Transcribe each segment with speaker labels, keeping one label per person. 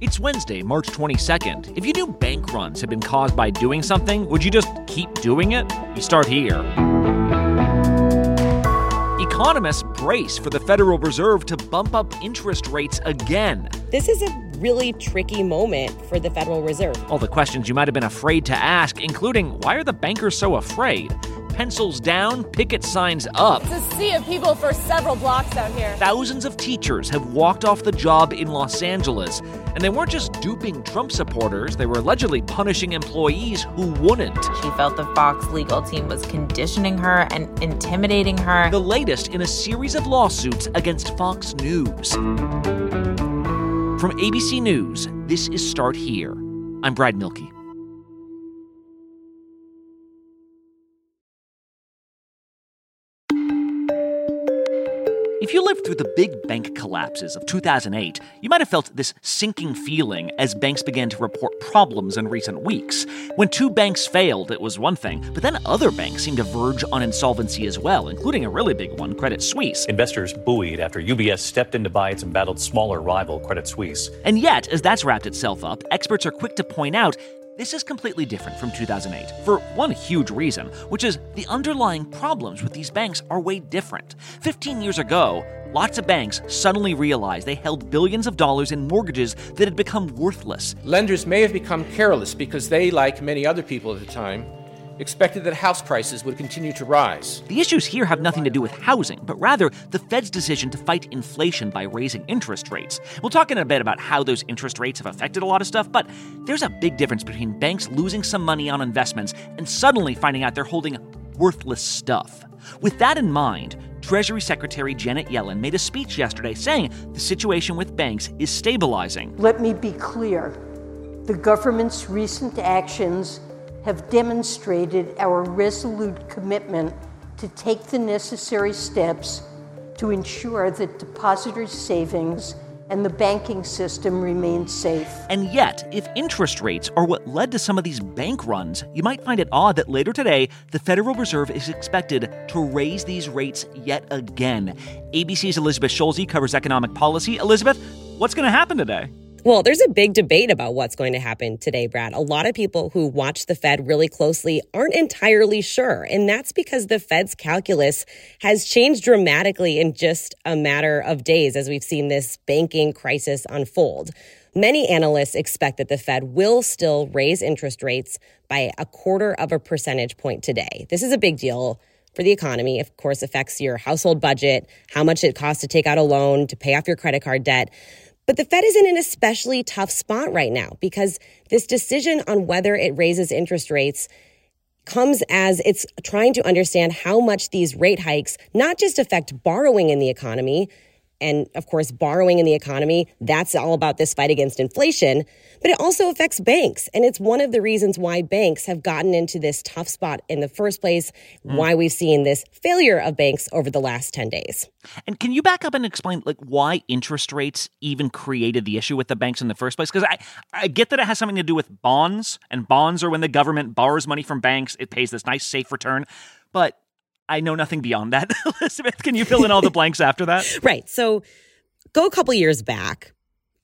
Speaker 1: It's Wednesday, March 22nd. If you knew bank runs had been caused by doing something, would you just keep doing it? You start here. Economists brace for the Federal Reserve to bump up interest rates again.
Speaker 2: This is a really tricky moment for the Federal Reserve.
Speaker 1: All the questions you might have been afraid to ask, including why are the bankers so afraid? Pencils down, picket signs up.
Speaker 3: It's a sea of people for several blocks out here.
Speaker 1: Thousands of teachers have walked off the job in Los Angeles. And they weren't just duping Trump supporters, they were allegedly punishing employees who wouldn't.
Speaker 4: She felt the Fox legal team was conditioning her and intimidating her.
Speaker 1: The latest in a series of lawsuits against Fox News. From ABC News, this is Start Here. I'm Brad Mielke. If you lived through the big bank collapses of 2008, you might have felt this sinking feeling as banks began to report problems in recent weeks. When two banks failed, it was one thing, but then other banks seemed to verge on insolvency as well, including a really big one, Credit Suisse.
Speaker 5: Investors buoyed after UBS stepped in to buy its embattled smaller rival, Credit Suisse.
Speaker 1: And yet, as that's wrapped itself up, experts are quick to point out this is completely different from 2008 for one huge reason, which is the underlying problems with these banks are way different. 15 years ago, lots of banks suddenly realized they held billions of dollars in mortgages that had become worthless.
Speaker 6: Lenders may have become careless because they, like many other people at the time, expected that house prices would continue to rise.
Speaker 1: The issues here have nothing to do with housing, but rather the Fed's decision to fight inflation by raising interest rates. We'll talk in a bit about how those interest rates have affected a lot of stuff, but there's a big difference between banks losing some money on investments and suddenly finding out they're holding worthless stuff. With that in mind, Treasury Secretary Janet Yellen made a speech yesterday saying the situation with banks is stabilizing.
Speaker 7: Let me be clear. The government's recent actions have demonstrated our resolute commitment to take the necessary steps to ensure that depositors' savings and the banking system remain safe.
Speaker 1: And yet, if interest rates are what led to some of these bank runs, you might find it odd that later today, the Federal Reserve is expected to raise these rates yet again. ABC's Elizabeth Schulze covers economic policy. Elizabeth, what's going to happen today?
Speaker 2: Well, there's a big debate about what's going to happen today, Brad. A lot of people who watch the Fed really closely aren't entirely sure. And that's because the Fed's calculus has changed dramatically in just a matter of days as we've seen this banking crisis unfold. Many analysts expect that the Fed will still raise interest rates by a quarter of a percentage point today. This is a big deal for the economy. Of course, affects your household budget, how much it costs to take out a loan, to pay off your credit card debt. But the Fed is in an especially tough spot right now because this decision on whether it raises interest rates comes as it's trying to understand how much these rate hikes not just affect borrowing in the economy, and of course, borrowing in the economy, that's all about this fight against inflation. But it also affects banks. And it's one of the reasons why banks have gotten into this tough spot in the first place, mm. why we've seen this failure of banks over the last 10 days.
Speaker 1: And can you back up and explain like why interest rates even created the issue with the banks in the first place? Because I, I get that it has something to do with bonds, and bonds are when the government borrows money from banks, it pays this nice safe return. But I know nothing beyond that. Elizabeth, can you fill in all the blanks after that?
Speaker 2: Right. So go a couple years back.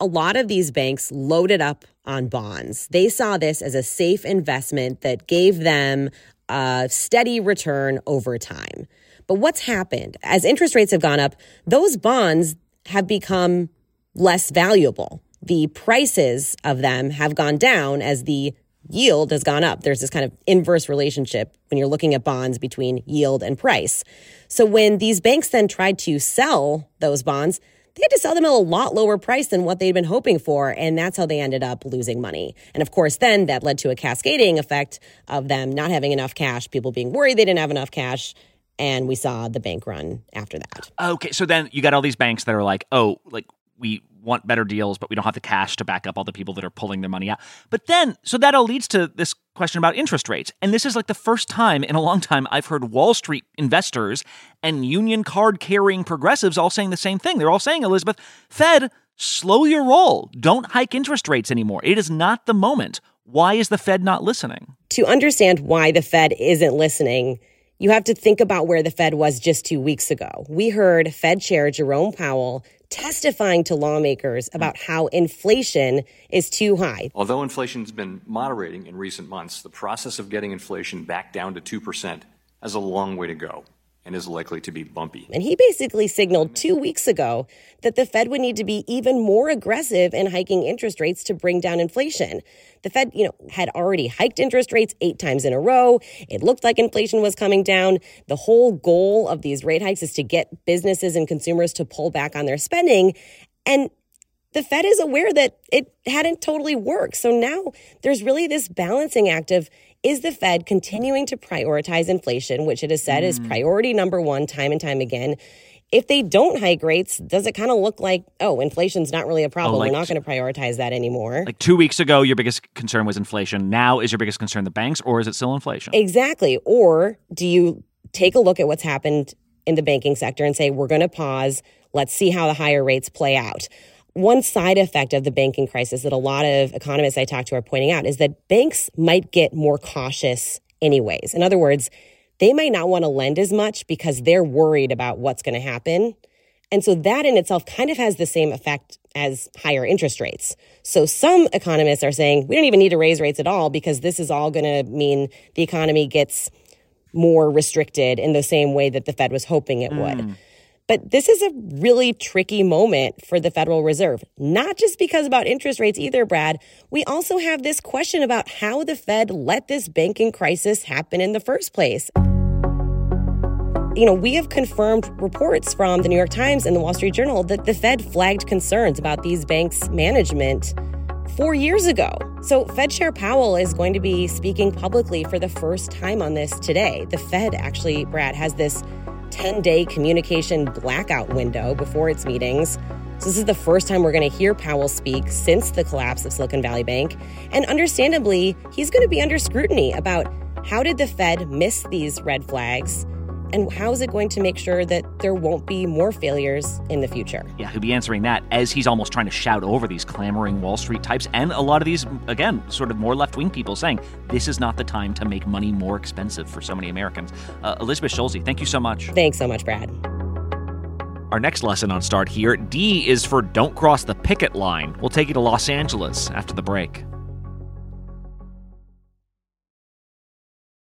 Speaker 2: A lot of these banks loaded up on bonds. They saw this as a safe investment that gave them a steady return over time. But what's happened? As interest rates have gone up, those bonds have become less valuable. The prices of them have gone down as the yield has gone up. There's this kind of inverse relationship when you're looking at bonds between yield and price. So when these banks then tried to sell those bonds, they had to sell them at a lot lower price than what they'd been hoping for. And that's how they ended up losing money. And of course, then that led to a cascading effect of them not having enough cash, people being worried they didn't have enough cash. And we saw the bank run after that.
Speaker 1: Okay. So then you got all these banks that are like, oh, like we want better deals, but we don't have the cash to back up all the people that are pulling their money out. But then, so that all leads to this question about interest rates. And this is like the first time in a long time I've heard Wall Street investors and union card carrying progressives all saying the same thing. They're all saying, Elizabeth, Fed, slow your roll. Don't hike interest rates anymore. It is not the moment. Why is the Fed not listening?
Speaker 2: To understand why the Fed isn't listening, you have to think about where the Fed was just two weeks ago. We heard Fed Chair Jerome Powell testifying to lawmakers hmm. about how inflation is too high.
Speaker 5: Although inflation's been moderating in recent months, the process of getting inflation back down to 2% has a long way to go and is likely to be bumpy.
Speaker 2: And he basically signaled two weeks ago that the Fed would need to be even more aggressive in hiking interest rates to bring down inflation. The Fed, you know, had already hiked interest rates eight times in a row. It looked like inflation was coming down. The whole goal of these rate hikes is to get businesses and consumers to pull back on their spending. And the Fed is aware that it hadn't totally worked. So now there's really this balancing act of is the Fed continuing to prioritize inflation, which it has said mm. is priority number one time and time again? If they don't hike rates, does it kind of look like, oh, inflation's not really a problem? Oh, like, We're not going to prioritize that anymore.
Speaker 1: Like two weeks ago, your biggest concern was inflation. Now, is your biggest concern the banks, or is it still inflation?
Speaker 2: Exactly. Or do you take a look at what's happened in the banking sector and say, we're going to pause, let's see how the higher rates play out? One side effect of the banking crisis that a lot of economists I talk to are pointing out is that banks might get more cautious anyways. In other words, they might not want to lend as much because they're worried about what's going to happen. And so that in itself kind of has the same effect as higher interest rates. So some economists are saying we don't even need to raise rates at all because this is all going to mean the economy gets more restricted in the same way that the Fed was hoping it would. Mm. But this is a really tricky moment for the Federal Reserve, not just because about interest rates either, Brad. We also have this question about how the Fed let this banking crisis happen in the first place. You know, we have confirmed reports from the New York Times and the Wall Street Journal that the Fed flagged concerns about these banks' management four years ago. So, Fed Chair Powell is going to be speaking publicly for the first time on this today. The Fed actually, Brad, has this 10 day communication blackout window before its meetings. So, this is the first time we're going to hear Powell speak since the collapse of Silicon Valley Bank. And understandably, he's going to be under scrutiny about how did the Fed miss these red flags and how is it going to make sure that there won't be more failures in the future?
Speaker 1: Yeah, he'll be answering that as he's almost trying to shout over these clamoring Wall Street types and a lot of these, again, sort of more left wing people saying this is not the time to make money more expensive for so many Americans. Uh, Elizabeth Schulze, thank you so much.
Speaker 2: Thanks so much, Brad.
Speaker 1: Our next lesson on Start Here D is for don't cross the picket line. We'll take you to Los Angeles after the break.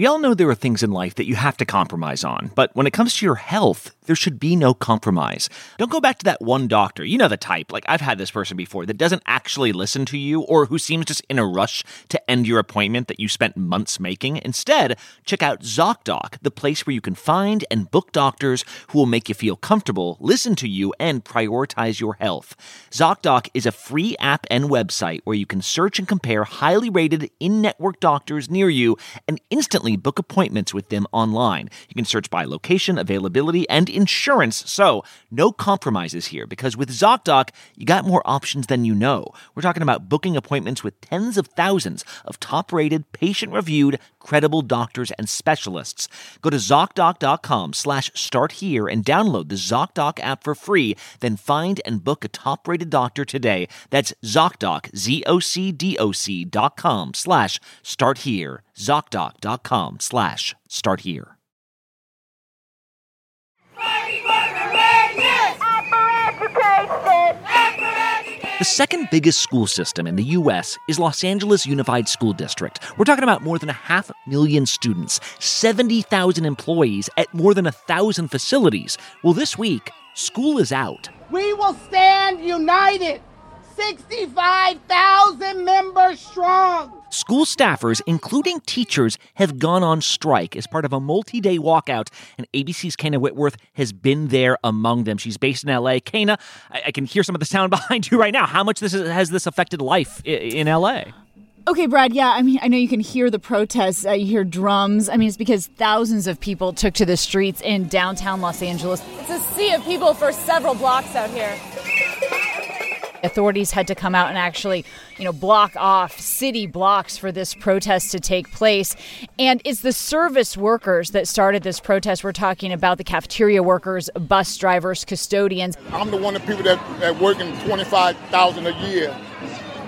Speaker 1: We all know there are things in life that you have to compromise on, but when it comes to your health, there should be no compromise. Don't go back to that one doctor. You know the type. Like, I've had this person before that doesn't actually listen to you or who seems just in a rush to end your appointment that you spent months making. Instead, check out ZocDoc, the place where you can find and book doctors who will make you feel comfortable, listen to you, and prioritize your health. ZocDoc is a free app and website where you can search and compare highly rated in network doctors near you and instantly instantly book appointments with them online. You can search by location, availability, and insurance. So, no compromises here because with ZocDoc, you got more options than you know. We're talking about booking appointments with tens of thousands of top rated, patient reviewed, credible doctors and specialists. Go to ZocDoc.com slash start here and download the ZocDoc app for free. Then find and book a top rated doctor today. That's ZocDoc, Z O C D O C dot com slash start here. ZocDoc.com slash start here. The second biggest school system in the U.S. is Los Angeles Unified School District. We're talking about more than a half million students, 70,000 employees at more than a thousand facilities. Well, this week, school is out.
Speaker 8: We will stand united, 65,000 members strong.
Speaker 1: School staffers, including teachers, have gone on strike as part of a multi day walkout, and ABC's Kayna Whitworth has been there among them. She's based in LA. Kayna, I, I can hear some of the sound behind you right now. How much this is, has this affected life i- in LA?
Speaker 9: Okay, Brad, yeah, I mean, I know you can hear the protests, uh, you hear drums. I mean, it's because thousands of people took to the streets in downtown Los Angeles.
Speaker 3: It's a sea of people for several blocks out here.
Speaker 9: Authorities had to come out and actually, you know, block off city blocks for this protest to take place. And it's the service workers that started this protest. We're talking about the cafeteria workers, bus drivers, custodians.
Speaker 10: I'm the one of the people that, that working 25000 a year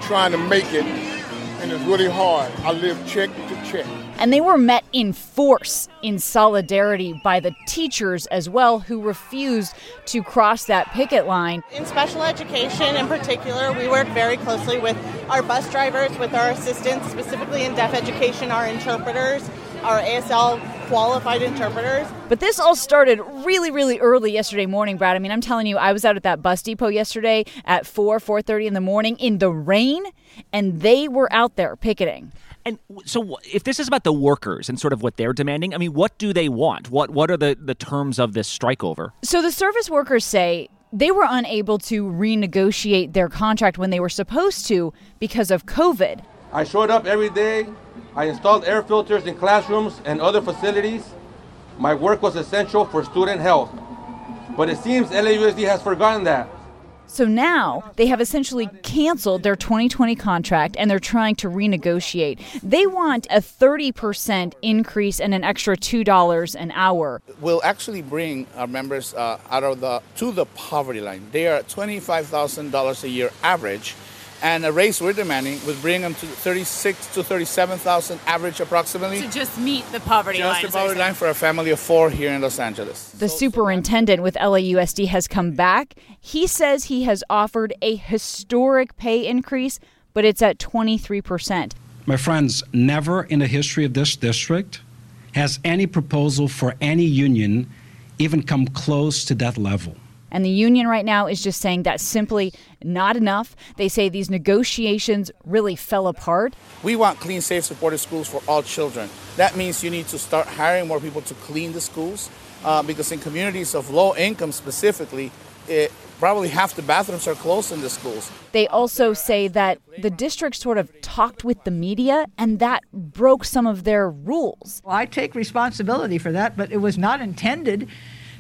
Speaker 10: trying to make it, and it's really hard. I live check to check.
Speaker 9: And they were met in force, in solidarity by the teachers as well, who refused to cross that picket line.
Speaker 11: In special education, in particular, we work very closely with our bus drivers, with our assistants, specifically in deaf education, our interpreters, our ASL qualified interpreters.
Speaker 9: But this all started really, really early yesterday morning, Brad. I mean, I'm telling you, I was out at that bus depot yesterday at 4, 4.30 in the morning in the rain, and they were out there picketing.
Speaker 1: And so, if this is about the workers and sort of what they're demanding, I mean, what do they want? What what are the, the terms of this strike over?
Speaker 9: So the service workers say they were unable to renegotiate their contract when they were supposed to because of COVID.
Speaker 12: I showed up every day. I installed air filters in classrooms and other facilities. My work was essential for student health. But it seems LAUSD has forgotten that.
Speaker 9: So now they have essentially canceled their 2020 contract and they're trying to renegotiate. They want a 30% increase and an extra $2 an hour.
Speaker 13: Will actually bring our members uh, out of the to the poverty line. They are at $25,000 a year average. And a raise we're demanding would bring them to 36 to 37,000 average approximately.
Speaker 14: To just meet the poverty
Speaker 13: just
Speaker 14: line.
Speaker 13: the poverty line for a family of four here in Los Angeles.
Speaker 9: The superintendent with LAUSD has come back. He says he has offered a historic pay increase, but it's at 23%.
Speaker 15: My friends, never in the history of this district has any proposal for any union even come close to that level.
Speaker 9: And the union right now is just saying that's simply not enough. They say these negotiations really fell apart.
Speaker 13: We want clean, safe, supportive schools for all children. That means you need to start hiring more people to clean the schools uh, because in communities of low income specifically, it, probably half the bathrooms are closed in the schools.
Speaker 9: They also say that the district sort of talked with the media and that broke some of their rules.
Speaker 16: Well, I take responsibility for that, but it was not intended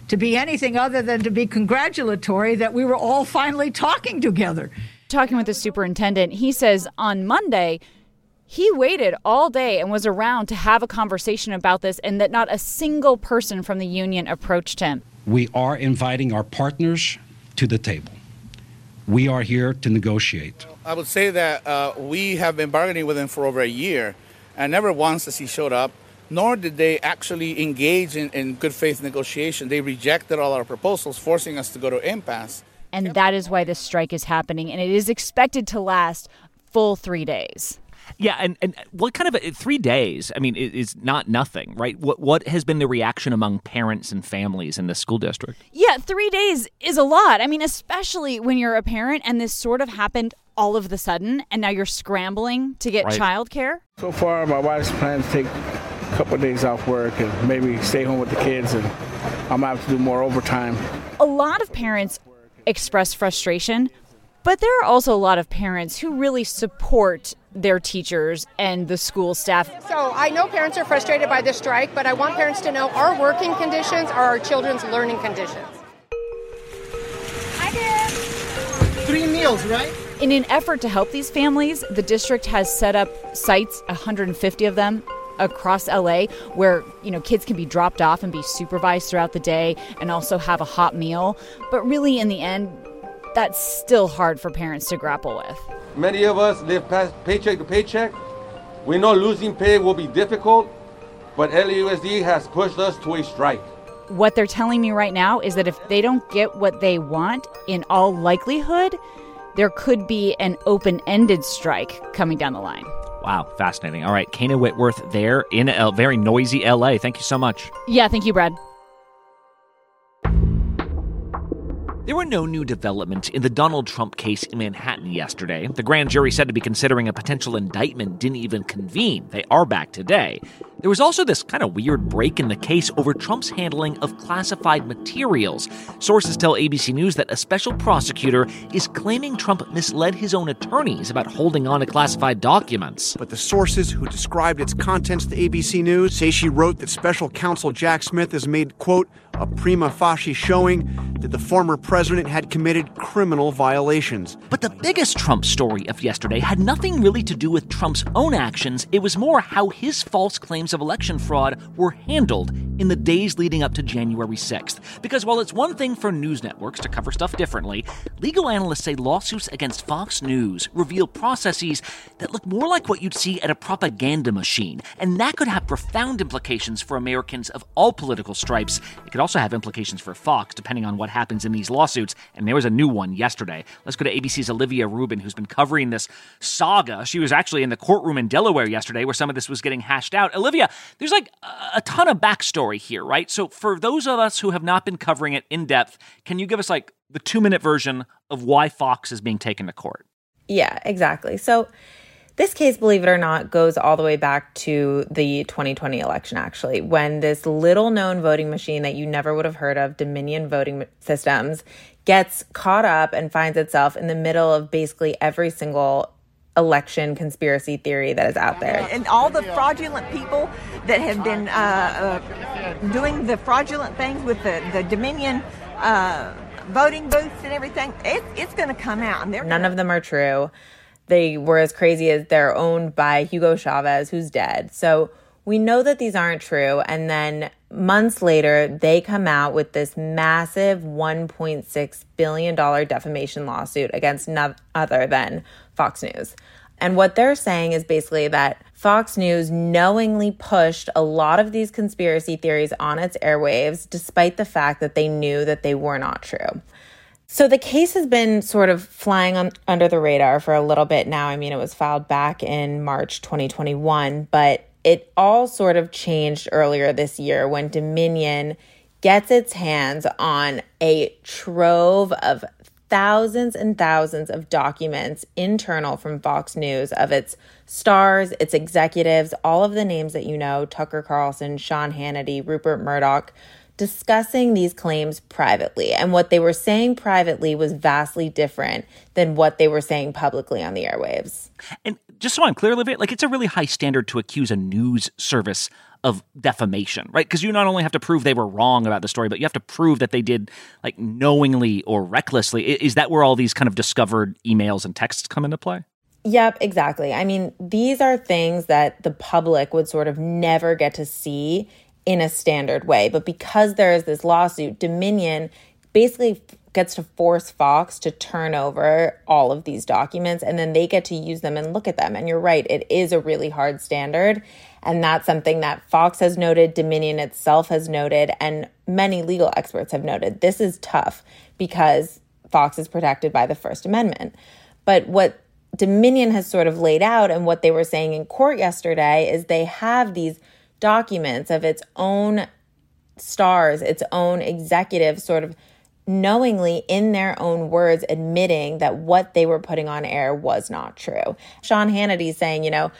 Speaker 16: to be anything other than to be congratulatory that we were all finally talking together.
Speaker 9: Talking with the superintendent, he says on Monday, he waited all day and was around to have a conversation about this, and that not a single person from the union approached him.
Speaker 15: We are inviting our partners to the table. We are here to negotiate.
Speaker 13: I would say that uh, we have been bargaining with him for over a year, and never once has he showed up, nor did they actually engage in, in good faith negotiation. They rejected all our proposals, forcing us to go to impasse.
Speaker 9: And that is why this strike is happening, and it is expected to last full three days.
Speaker 1: Yeah, and, and what kind of a, three days? I mean, is, is not nothing, right? What what has been the reaction among parents and families in the school district?
Speaker 9: Yeah, three days is a lot. I mean, especially when you're a parent and this sort of happened all of the sudden, and now you're scrambling to get
Speaker 17: Right.
Speaker 9: childcare.
Speaker 17: So far, my wife's planning to take a couple of days off work and maybe stay home with the kids, and I'm gonna have to do more overtime.
Speaker 9: A lot of parents express frustration, but there are also a lot of parents who really support their teachers and the school staff.
Speaker 18: So I know parents are frustrated by this strike, but I want parents to know our working conditions are our children's learning conditions.
Speaker 16: Three meals, right?
Speaker 9: In an effort to help these families, the district has set up sites, 150 of them across LA where, you know, kids can be dropped off and be supervised throughout the day and also have a hot meal. But really in the end, that's still hard for parents to grapple with.
Speaker 12: Many of us live past paycheck to paycheck. We know losing pay will be difficult, but LAUSD has pushed us to a strike.
Speaker 9: What they're telling me right now is that if they don't get what they want, in all likelihood, there could be an open ended strike coming down the line.
Speaker 1: Wow, fascinating. All right, Kayna Whitworth there in a very noisy LA. Thank you so much.
Speaker 9: Yeah, thank you, Brad.
Speaker 1: There were no new developments in the Donald Trump case in Manhattan yesterday. The grand jury said to be considering a potential indictment didn't even convene. They are back today. There was also this kind of weird break in the case over Trump's handling of classified materials. Sources tell ABC News that a special prosecutor is claiming Trump misled his own attorneys about holding on to classified documents.
Speaker 14: But the sources who described its contents to ABC News say she wrote that special counsel Jack Smith has made, quote, a prima facie showing that the former president had committed criminal violations.
Speaker 1: But the biggest Trump story of yesterday had nothing really to do with Trump's own actions. It was more how his false claims of election fraud were handled in the days leading up to January 6th. Because while it's one thing for news networks to cover stuff differently, legal analysts say lawsuits against Fox News reveal processes that look more like what you'd see at a propaganda machine. And that could have profound implications for Americans of all political stripes. It could also have implications for Fox, depending on what happens in these lawsuits. And there was a new one yesterday. Let's go to ABC's Olivia Rubin, who's been covering this saga. She was actually in the courtroom in Delaware yesterday where some of this was getting hashed out. Olivia, there's like a ton of backstory here, right? So for those of us who have not been covering it in depth, can you give us like the two minute version of why Fox is being taken to court?
Speaker 4: Yeah, exactly. So this case, believe it or not, goes all the way back to the 2020 election, actually, when this little known voting machine that you never would have heard of, Dominion Voting Systems, gets caught up and finds itself in the middle of basically every single election conspiracy theory that is out there.
Speaker 19: And all the fraudulent people that have been uh, uh, doing the fraudulent things with the, the Dominion uh, voting booths and everything, it, it's going to come out. And
Speaker 4: None of them are true. They were as crazy as they're owned by Hugo Chavez, who's dead. So we know that these aren't true. And then months later, they come out with this massive $1.6 billion defamation lawsuit against none other than Fox News. And what they're saying is basically that Fox News knowingly pushed a lot of these conspiracy theories on its airwaves, despite the fact that they knew that they were not true. So the case has been sort of flying on, under the radar for a little bit now. I mean, it was filed back in March 2021, but it all sort of changed earlier this year when Dominion gets its hands on a trove of thousands and thousands of documents internal from Fox News of its stars, its executives, all of the names that you know Tucker Carlson, Sean Hannity, Rupert Murdoch discussing these claims privately. And what they were saying privately was vastly different than what they were saying publicly on the airwaves.
Speaker 1: And just so I'm clear, Olivia, like it's a really high standard to accuse a news service of defamation, right? Because you not only have to prove they were wrong about the story, but you have to prove that they did like knowingly or recklessly. Is that where all these kind of discovered emails and texts come into play?
Speaker 4: Yep, exactly. I mean, these are things that the public would sort of never get to see in a standard way. But because there is this lawsuit, Dominion basically gets to force Fox to turn over all of these documents and then they get to use them and look at them. And you're right, it is a really hard standard. And that's something that Fox has noted, Dominion itself has noted, and many legal experts have noted. This is tough because Fox is protected by the First Amendment. But what Dominion has sort of laid out and what they were saying in court yesterday is they have these documents of its own stars, its own executive sort of knowingly in their own words admitting that what they were putting on air was not true. Sean Hannity saying, you know,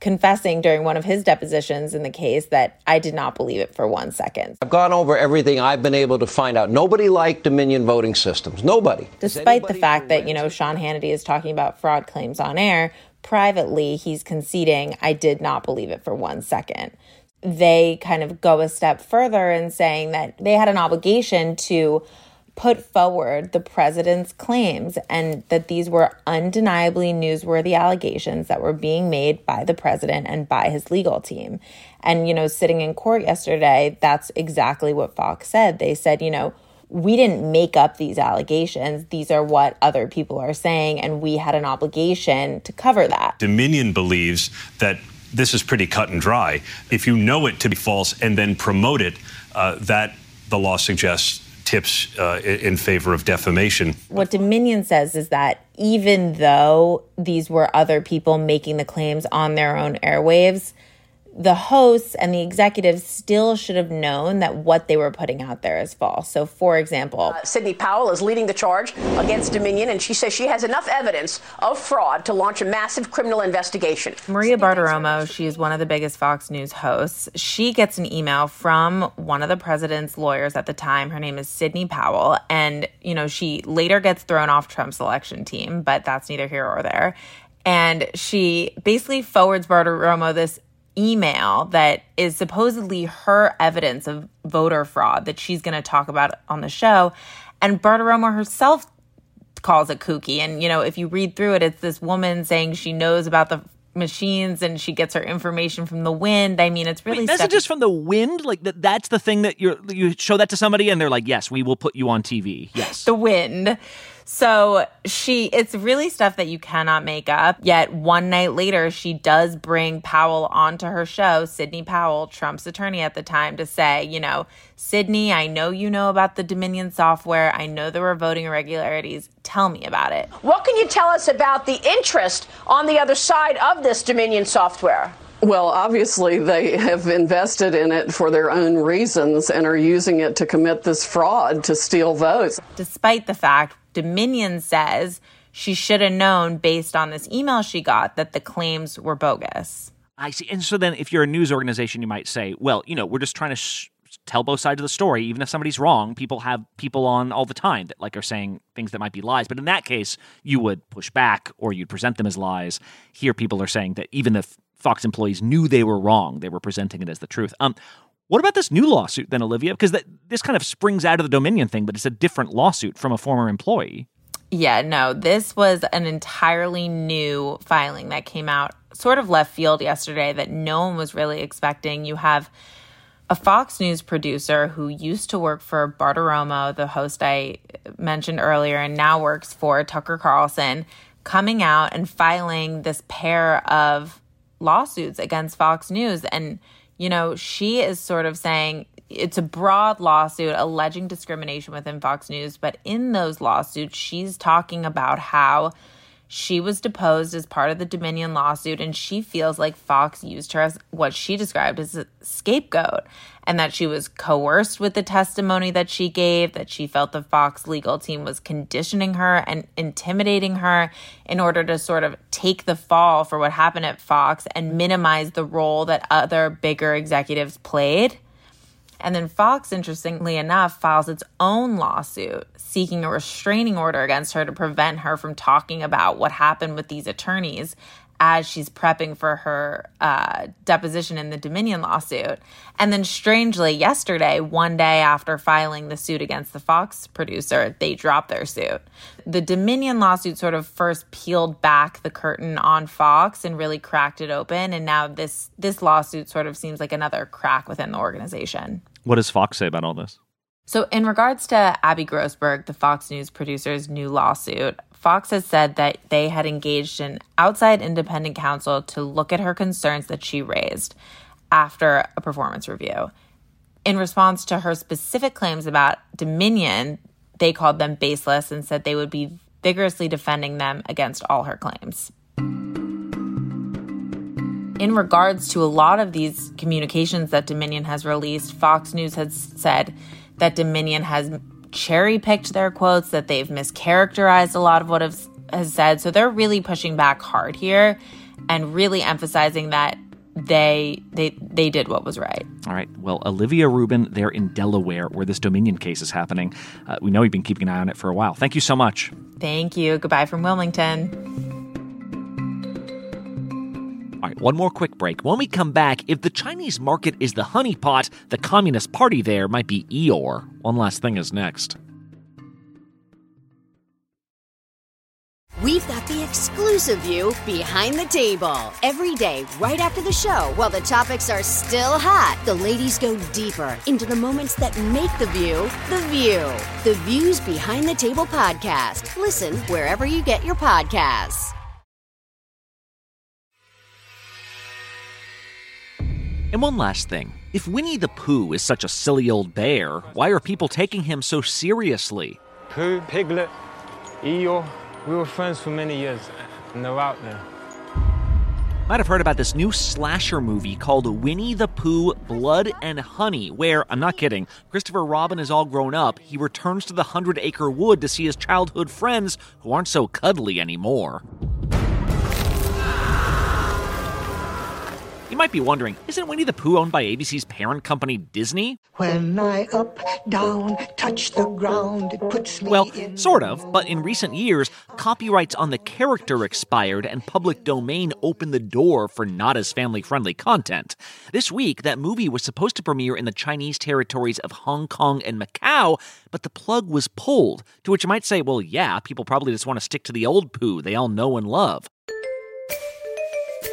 Speaker 4: confessing during one of his depositions in the case that I did not believe it for one second.
Speaker 20: I've gone over everything I've been able to find out. Nobody liked Dominion voting systems. Nobody.
Speaker 4: Despite the fact that, you know, Sean Hannity is talking about fraud claims on air, privately he's conceding I did not believe it for one second they kind of go a step further in saying that they had an obligation to put forward the president's claims and that these were undeniably newsworthy allegations that were being made by the president and by his legal team. And, you know, sitting in court yesterday, that's exactly what Fox said. They said, you know, we didn't make up these allegations. These are what other people are saying, and we had an obligation to cover that.
Speaker 21: Dominion believes that this is pretty cut and dry. If you know it to be false and then promote it, uh, that the law suggests tips uh, in favor of defamation.
Speaker 4: What Dominion says is that even though these were other people making the claims on their own airwaves, the hosts and the executives still should have known that what they were putting out there is false. So, for example,
Speaker 22: uh, Sidney Powell is leading the charge against Dominion, and she says she has enough evidence of fraud to launch a massive criminal investigation.
Speaker 4: Maria Bartiromo, she is one of the biggest Fox News hosts. She gets an email from one of the president's lawyers at the time. Her name is Sidney Powell, and you know she later gets thrown off Trump's election team, but that's neither here or there. And she basically forwards Bartiromo this email that is supposedly her evidence of voter fraud that she's going to talk about on the show. And Bartiromo herself calls it kooky. And, you know, if you read through it, it's this woman saying she knows about the machines and she gets her information from the wind. I mean, it's really
Speaker 1: Wait, messages from the wind. Like that. That's the thing that you you show that to somebody and they're like, "Yes, we will put you on TV." Yes,
Speaker 4: the wind. So she, it's really stuff that you cannot make up. Yet one night later, she does bring Powell onto her show, Sidney Powell, Trump's attorney at the time, to say, you know, Sidney, I know you know about the Dominion software. I know there were voting irregularities. Tell me about it.
Speaker 22: What can you tell us about the interest on the other side of this Dominion software?
Speaker 23: Well, obviously, they have invested in it for their own reasons and are using it to commit this fraud to steal votes.
Speaker 4: Despite the fact Dominion says she should have known based on this email she got that the claims were bogus.
Speaker 1: I see. And so then, if you're a news organization, you might say, well, you know, we're just trying to sh- tell both sides of the story. Even if somebody's wrong, people have people on all the time that like are saying things that might be lies. But in that case, you would push back or you'd present them as lies. Here, people are saying that even if Fox employees knew they were wrong, they were presenting it as the truth. Um, what about this new lawsuit then, Olivia? Because this kind of springs out of the Dominion thing, but it's a different lawsuit from a former employee.
Speaker 4: Yeah, no, this was an entirely new filing that came out sort of left field yesterday that no one was really expecting. You have a Fox News producer who used to work for Bartiromo, the host I mentioned earlier, and now works for Tucker Carlson, coming out and filing this pair of lawsuits against Fox News. And you know, she is sort of saying it's a broad lawsuit alleging discrimination within Fox News, but in those lawsuits, she's talking about how she was deposed as part of the Dominion lawsuit, and she feels like Fox used her as what she described as a scapegoat, and that she was coerced with the testimony that she gave, that she felt the Fox legal team was conditioning her and intimidating her in order to sort of take the fall for what happened at Fox and minimize the role that other bigger executives played. And then Fox, interestingly enough, files its own lawsuit seeking a restraining order against her to prevent her from talking about what happened with these attorneys as she's prepping for her uh, deposition in the Dominion lawsuit. And then, strangely, yesterday, one day after filing the suit against the Fox producer, they dropped their suit. The Dominion lawsuit sort of first peeled back the curtain on Fox and really cracked it open. And now this this lawsuit sort of seems like another crack within the organization.
Speaker 1: What does Fox say about all this?
Speaker 4: So, in regards to Abby Grossberg, the Fox News producer's new lawsuit, Fox has said that they had engaged an outside independent counsel to look at her concerns that she raised after a performance review. In response to her specific claims about Dominion, they called them baseless and said they would be vigorously defending them against all her claims. In regards to a lot of these communications that Dominion has released, Fox News has said that Dominion has cherry picked their quotes, that they've mischaracterized a lot of what has, has said. So they're really pushing back hard here and really emphasizing that they they they did what was right.
Speaker 1: All right. Well, Olivia Rubin, they're in Delaware, where this Dominion case is happening. Uh, we know you've been keeping an eye on it for a while. Thank you so much.
Speaker 4: Thank you. Goodbye from Wilmington.
Speaker 1: All right, one more quick break. When we come back, if the Chinese market is the honeypot, the Communist Party there might be Eeyore. One last thing is next.
Speaker 24: We've got the exclusive view behind the table. Every day, right after the show, while the topics are still hot, the ladies go deeper into the moments that make the view the view. The Views Behind the Table podcast. Listen wherever you get your podcasts.
Speaker 1: And one last thing If Winnie the Pooh is such a silly old bear, why are people taking him so seriously?
Speaker 25: Pooh, Piglet, Eeyore, we were friends for many years, and they're out there.
Speaker 1: Might have heard about this new slasher movie called Winnie the Pooh Blood and Honey, where, I'm not kidding, Christopher Robin is all grown up. He returns to the Hundred Acre Wood to see his childhood friends who aren't so cuddly anymore. You might be wondering, isn't Winnie the Pooh owned by ABC's parent company, Disney?
Speaker 26: When I up, down, touch the ground, it puts me
Speaker 1: Well,
Speaker 26: in.
Speaker 1: sort of, but in recent years, copyrights on the character expired and public domain opened the door for not as family friendly content. This week, that movie was supposed to premiere in the Chinese territories of Hong Kong and Macau, but the plug was pulled. To which you might say, well, yeah, people probably just want to stick to the old Pooh they all know and love.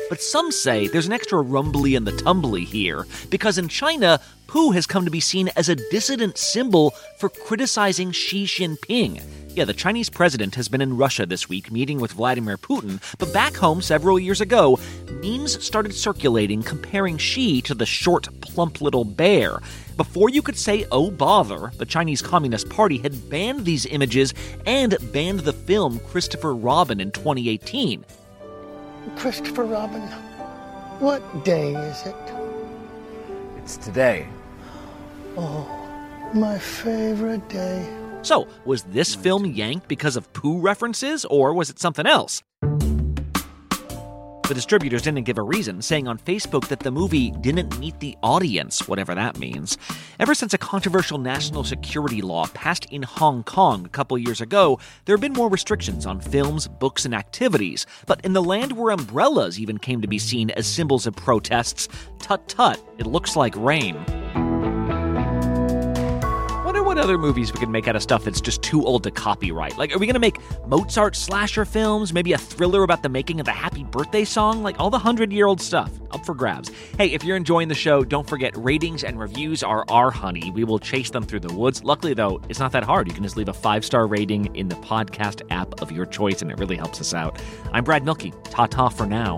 Speaker 1: But some say there's an extra rumbly in the tumbly here, because in China, Pooh has come to be seen as a dissident symbol for criticizing Xi Jinping. Yeah, the Chinese president has been in Russia this week meeting with Vladimir Putin, but back home several years ago, memes started circulating comparing Xi to the short, plump little bear. Before you could say, oh bother, the Chinese Communist Party had banned these images and banned the film Christopher Robin in 2018.
Speaker 26: Christopher Robin, what day is it?
Speaker 27: It's today.
Speaker 26: Oh, my favorite day.
Speaker 1: So, was this film yanked because of Pooh references, or was it something else? The distributors didn't give a reason, saying on Facebook that the movie didn't meet the audience, whatever that means. Ever since a controversial national security law passed in Hong Kong a couple years ago, there have been more restrictions on films, books, and activities. But in the land where umbrellas even came to be seen as symbols of protests, tut tut, it looks like rain. What other movies we could make out of stuff that's just too old to copyright. Like, are we gonna make Mozart slasher films? Maybe a thriller about the making of the Happy Birthday song? Like all the hundred year old stuff. Up for grabs. Hey, if you're enjoying the show, don't forget ratings and reviews are our honey. We will chase them through the woods. Luckily, though, it's not that hard. You can just leave a five star rating in the podcast app of your choice, and it really helps us out. I'm Brad Mielke. Ta ta for now.